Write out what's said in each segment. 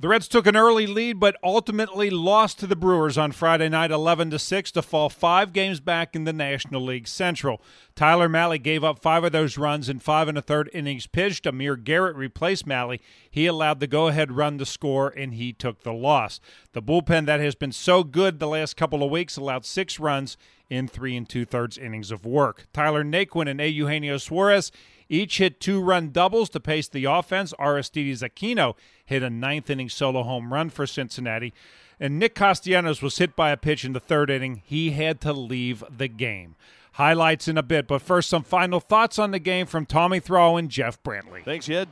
The Reds took an early lead, but ultimately lost to the Brewers on Friday night, 11 to six, to fall five games back in the National League Central. Tyler Mahle gave up five of those runs in five and a third innings pitched. Amir Garrett replaced Mahle. He allowed the go-ahead run to score, and he took the loss. The bullpen that has been so good the last couple of weeks allowed six runs in three and two-thirds innings of work. Tyler Naquin and A. Eugenio Suarez each hit two run doubles to pace the offense. Aristides Aquino hit a ninth inning solo home run for Cincinnati. And Nick Castellanos was hit by a pitch in the third inning. He had to leave the game. Highlights in a bit, but first, some final thoughts on the game from Tommy Thrall and Jeff Brantley. Thanks, Jed.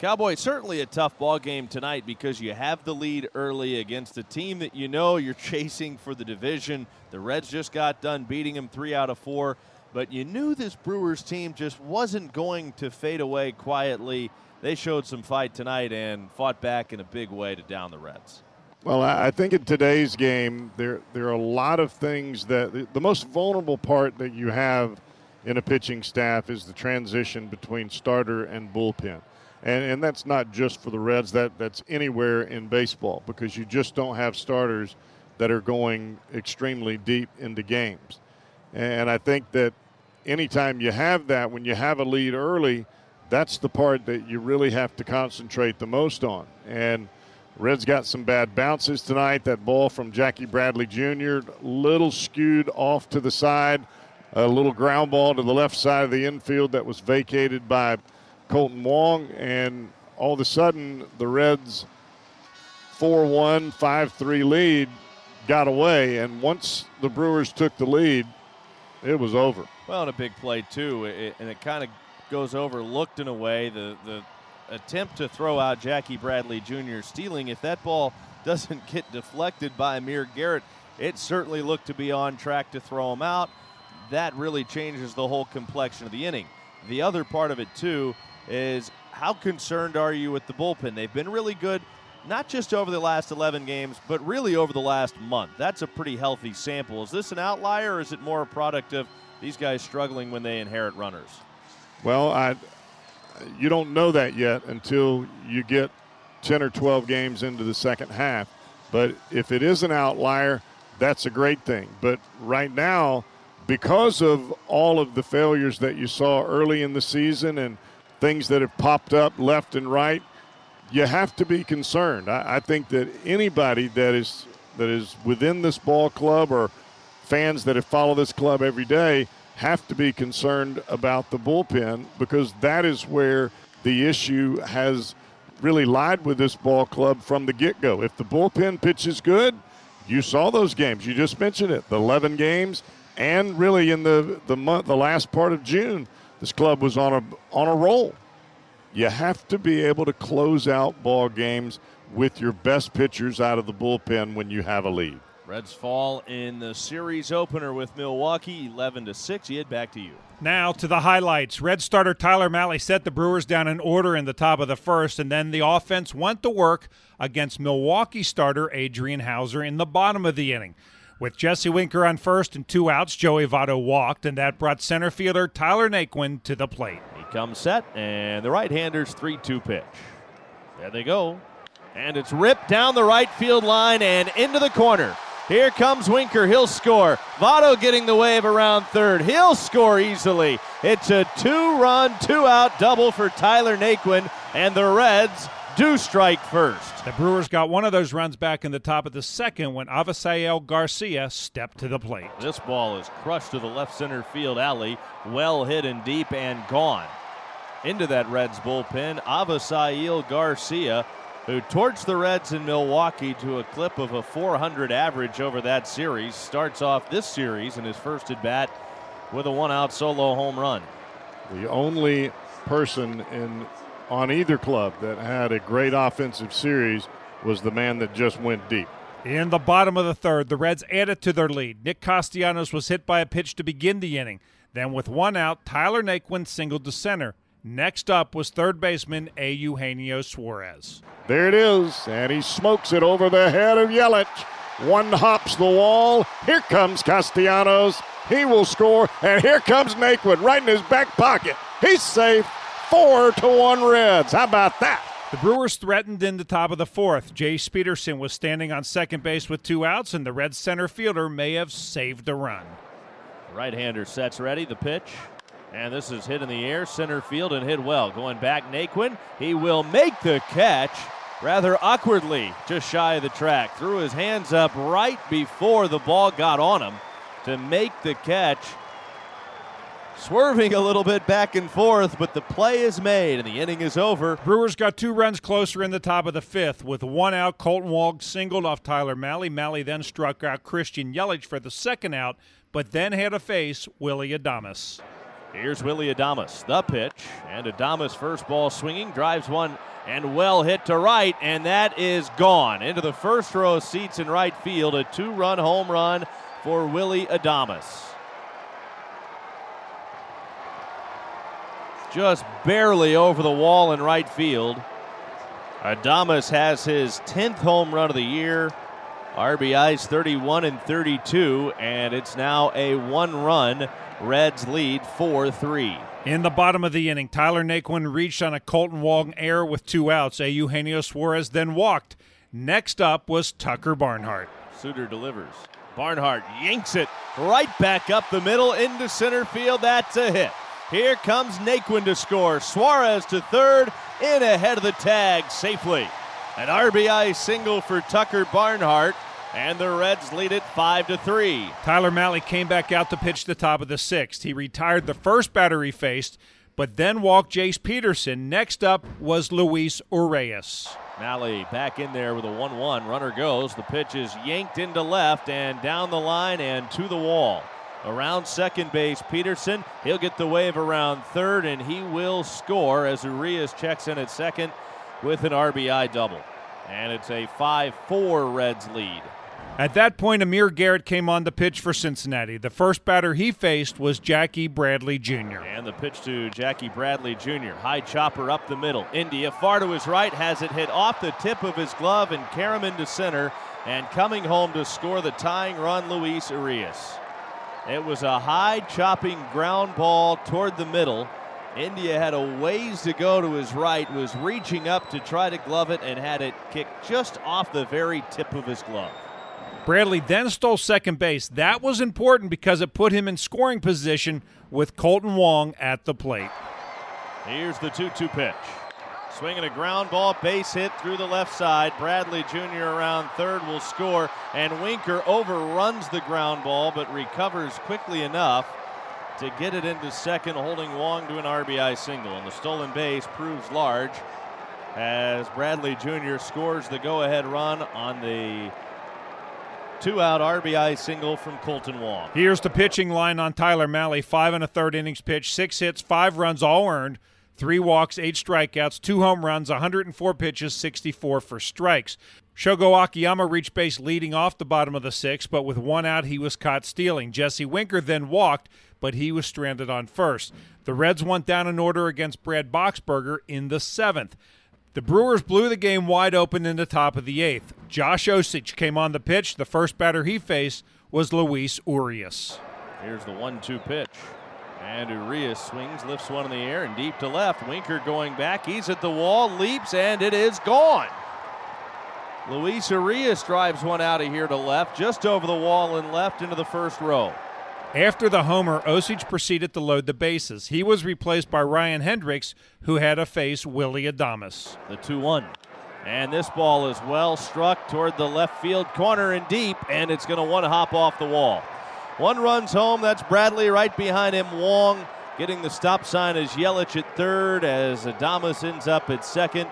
Cowboys certainly a tough ball game tonight because you have the lead early against a team that you know you're chasing for the division. The Reds just got done beating them three out of four but you knew this Brewers team just wasn't going to fade away quietly. They showed some fight tonight and fought back in a big way to down the Reds. Well, I think in today's game, there there are a lot of things that the most vulnerable part that you have in a pitching staff is the transition between starter and bullpen. And, and that's not just for the Reds, that, that's anywhere in baseball because you just don't have starters that are going extremely deep into games. And I think that anytime you have that, when you have a lead early, that's the part that you really have to concentrate the most on. And Reds got some bad bounces tonight. That ball from Jackie Bradley Jr., little skewed off to the side, a little ground ball to the left side of the infield that was vacated by Kolten Wong. And all of a sudden, the Reds' 4 1, 5 3 lead got away. And once the Brewers took the lead, it was over. Well, and a big play too, it, and it kind of goes overlooked in a way. The the attempt to throw out Jackie Bradley Jr. stealing. If that ball doesn't get deflected by Amir Garrett, it certainly looked to be on track to throw him out. That really changes the whole complexion of the inning. The other part of it too is how concerned are you with the bullpen? They've been really good not just over the last 11 games, but really over the last month. That's a pretty healthy sample. Is this an outlier, or is it more a product of these guys struggling when they inherit runners? Well, I, you don't know that yet until you get 10 or 12 games into the second half. But if it is an outlier, that's a great thing. But right now, because of all of the failures that you saw early in the season and things that have popped up left and right, you have to be concerned. I, I, think that anybody that is that is within this ball club or fans that have followed this club every day have to be concerned about the bullpen because that is where the issue has really lied with this ball club from the get-go. If the bullpen pitches good, you saw those games. You just mentioned it, the 11 games, and really in the the month, the last part of June, this club was on a on a roll. You have to be able to close out ball games with your best pitchers out of the bullpen when you have a lead. Reds fall in the series opener with Milwaukee, 11 to 6. He back to you. Now to the highlights. Red starter Tyler Mahle set the Brewers down in order in the top of the first, and then the offense went to work against Milwaukee starter Adrian Houser in the bottom of the inning. With Jesse Winker on first and two outs, Joey Votto walked, and that brought center fielder Tyler Naquin to the plate. He comes set, and the right-hander's 3-2 pitch. There they go. And it's ripped down the right field line and into the corner. Here comes Winker. He'll score. Votto getting the wave around third. He'll score easily. It's a two run, two out double for Tyler Naquin, and the Reds do strike first. The Brewers got one of those runs back in the top of the second when Avisail Garcia stepped to the plate. This ball is crushed to the left center field alley, well hit and deep and gone. Into that Reds bullpen, Avisail Garcia, who torched the Reds in Milwaukee to a clip of a 400 average over that series, starts off this series in his first at bat with a one out solo home run. The only person in on either club that had a great offensive series was the man that just went deep. In the bottom of the third, the Reds added to their lead. Nick Castellanos was hit by a pitch to begin the inning. Then, with one out, Tyler Naquin singled to center. Next up was third baseman A. Eugenio Suarez. There it is, and he smokes it over the head of Yelich. One hops the wall. Here comes Castellanos. He will score, and here comes Naquin right in his back pocket. He's safe. Four to one Reds. How about that? The Brewers threatened in the top of the fourth. Jace Peterson was standing on second base with two outs, and the Reds center fielder may have saved a run. Right hander sets ready. The pitch. And this is hit in the air, center field, and hit well. Going back, Naquin. He will make the catch rather awkwardly, just shy of the track. Threw his hands up right before the ball got on him to make the catch. Swerving a little bit back and forth, but the play is made and the inning is over. Brewers got two runs closer in the top of the fifth. With one out, Kolten Wong singled off Tyler Mahle. Mahle then struck out Christian Yelich for the second out, but then had to face Willie Adames. Here's Willie Adames, the pitch, and Adames first ball swinging, drives one and well hit to right, and that is gone into the first row seats in right field. A two-run home run for Willie Adames. Just barely over the wall in right field. Adames has his 10th home run of the year. RBI's 31 and 32, and it's now a one run Reds lead 4 3. In the bottom of the inning, Tyler Naquin reached on a Kolten Wong error with two outs. A. Eugenio Suarez then walked. Next up was Tucker Barnhart. Suter delivers. Barnhart yanks it right back up the middle into center field. That's a hit. Here comes Naquin to score. Suarez to third, in ahead of the tag safely. An RBI single for Tucker Barnhart, and the Reds lead it five to three. Tyler Mahle came back out to pitch the top of the sixth. He retired the first batter he faced, but then walked Jace Peterson. Next up was Luis Urias. Mahle back in there with a 1 1. Runner goes. The pitch is yanked into left and down the line and to the wall around second base. Peterson, he'll get the wave around third, and he will score as Urias checks in at second with an RBI double. And it's a 5 4 Reds lead. At that point, Amir Garrett came on the pitch for Cincinnati. The first batter he faced was Jackie Bradley Jr. And the pitch to Jackie Bradley Jr. High chopper up the middle. India far to his right has it hit off the tip of his glove and carry him into center. And coming home to score the tying run, Luis Urias. It was a high chopping ground ball toward the middle. India had a ways to go to his right, was reaching up to try to glove it, and had it kicked just off the very tip of his glove. Bradley then stole second base. That was important because it put him in scoring position with Kolten Wong at the plate. Here's the 2 2 pitch. Swinging a ground ball, base hit through the left side. Bradley Jr. around third will score, and Winker overruns the ground ball but recovers quickly enough to get it into second, holding Wong to an RBI single. And the stolen base proves large as Bradley Jr. scores the go ahead run on the two out RBI single from Kolten Wong. Here's the pitching line on Tyler Mahle. Five and a third innings pitch, six hits, five runs, all earned. Three walks, eight strikeouts, two home runs, 104 pitches, 64 for strikes. Shogo Akiyama reached base leading off the bottom of the sixth, but with one out, he was caught stealing. Jesse Winker then walked, but he was stranded on first. The Reds went down in order against Brad Boxberger in the seventh. The Brewers blew the game wide open in the top of the eighth. Josh Osich came on the pitch. The first batter he faced was Luis Urias. Here's the one two pitch. And Urias swings, lifts one in the air and deep to left. Winker going back. He's at the wall, leaps, and it is gone. Luis Urias drives one out of here to left, just over the wall and left into the first row. After the homer, Osich proceeded to load the bases. He was replaced by Ryan Hendrix, who had to face Willie Adames. The 2 1. And this ball is well struck toward the left field corner and deep, and it's going to one hop off the wall. One runs home. That's Bradley right behind him. Wong getting the stop sign as Yelich at third as Adames ends up at second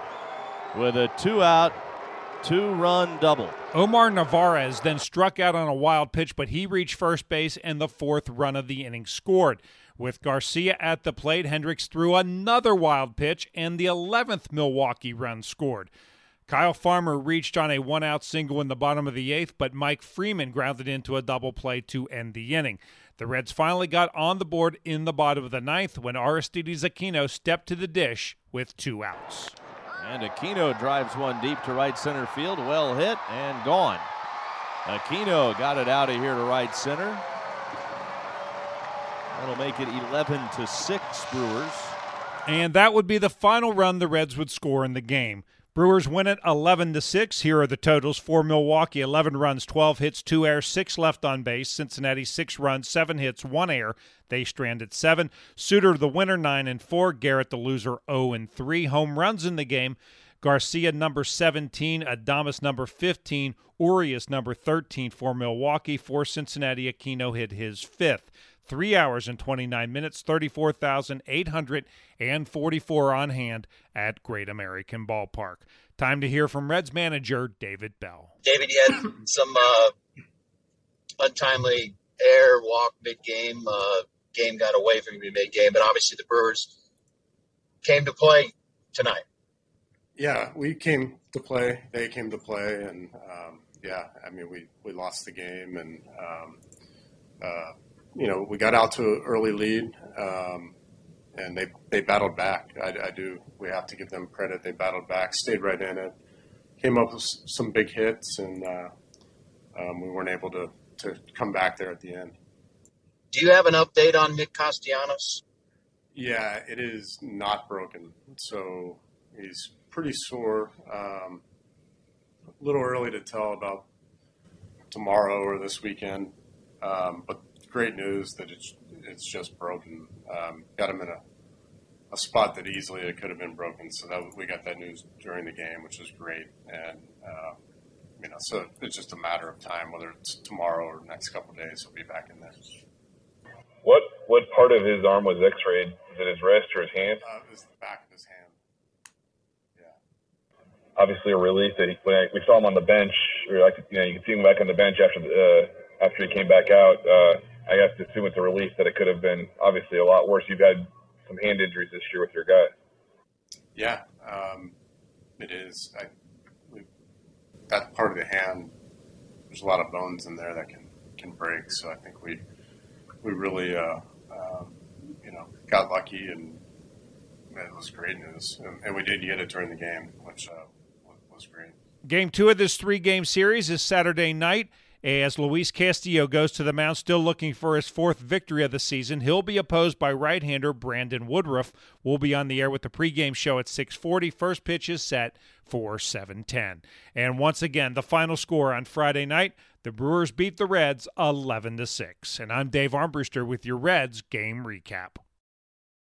with a two out, two run double. Omar Narvaez then struck out on a wild pitch, but he reached first base and the fourth run of the inning scored. With Garcia at the plate, Hendrix threw another wild pitch and the 11th Milwaukee run scored. Kyle Farmer reached on a one out single in the bottom of the eighth, but Mike Freeman grounded into a double play to end the inning. The Reds finally got on the board in the bottom of the ninth when Aristides Aquino stepped to the dish with two outs. And Aquino drives one deep to right center field. Well hit and gone. Aquino got it out of here to right center. That'll make it 11 to 6 Brewers. And that would be the final run the Reds would score in the game. Brewers win it 11 to 6. Here are the totals for Milwaukee 11 runs, 12 hits, 2 errors, 6 left on base. Cincinnati 6 runs, 7 hits, 1 error. They stranded 7. Suter the winner 9 and 4, Garrett the loser 0 and 3. Home runs in the game. Garcia number 17, Adames number 15, Urias number 13 for Milwaukee. For Cincinnati, Aquino hit his fifth. Three hours and 29 minutes, 34,844 on hand at Great American Ballpark. Time to hear from Reds manager David Bell. David, you had some uh, untimely air walk mid game. Uh, game got away from you mid game, but obviously the Brewers came to play tonight. Yeah, we came to play. They came to play, and um, yeah, I mean, we, we lost the game, and um, uh, you know, we got out to an early lead, um, and they they battled back. I, I, do. We have to give them credit. They battled back, stayed right in it, came up with some big hits, and uh, um, we weren't able to to come back there at the end. Do you have an update on Nick Castellanos? Yeah, it is not broken. So he's pretty sore. Um, a little early to tell about tomorrow or this weekend, um, but great news that it's it's just broken. Um, got him in a, a spot that easily it could have been broken. So that we got that news during the game, which was great. And uh, you know, so it's just a matter of time, whether it's tomorrow or next couple days, he'll be back in there. What what part of his arm was X-rayed? Is it his wrist or his hand? Uh, it was the back of his hand. Yeah. Obviously, a relief that he, when I, we saw him on the bench, or like you know, you can see him back on the bench after the, uh, after he came back out. Uh, I have to assume it's a relief that it could have been obviously a lot worse. You've had some hand injuries this year with your guy. Yeah, um, it is. I, we, that part of the hand, there's a lot of bones in there that can can break. So I think we we really uh, um, you know got lucky and it was great news. And, and, we did get it during the game, which uh, was great. Game two of this three game series is Saturday night as Luis Castillo goes to the mound, still looking for his fourth victory of the season. He'll be opposed by right-hander Brandon Woodruff. We'll be on the air with the pregame show at 6:40. First pitch is set for 7:10. And once again, the final score on Friday night: the Brewers beat the Reds 11 to 6. And I'm Dave Armbruster with your Reds game recap.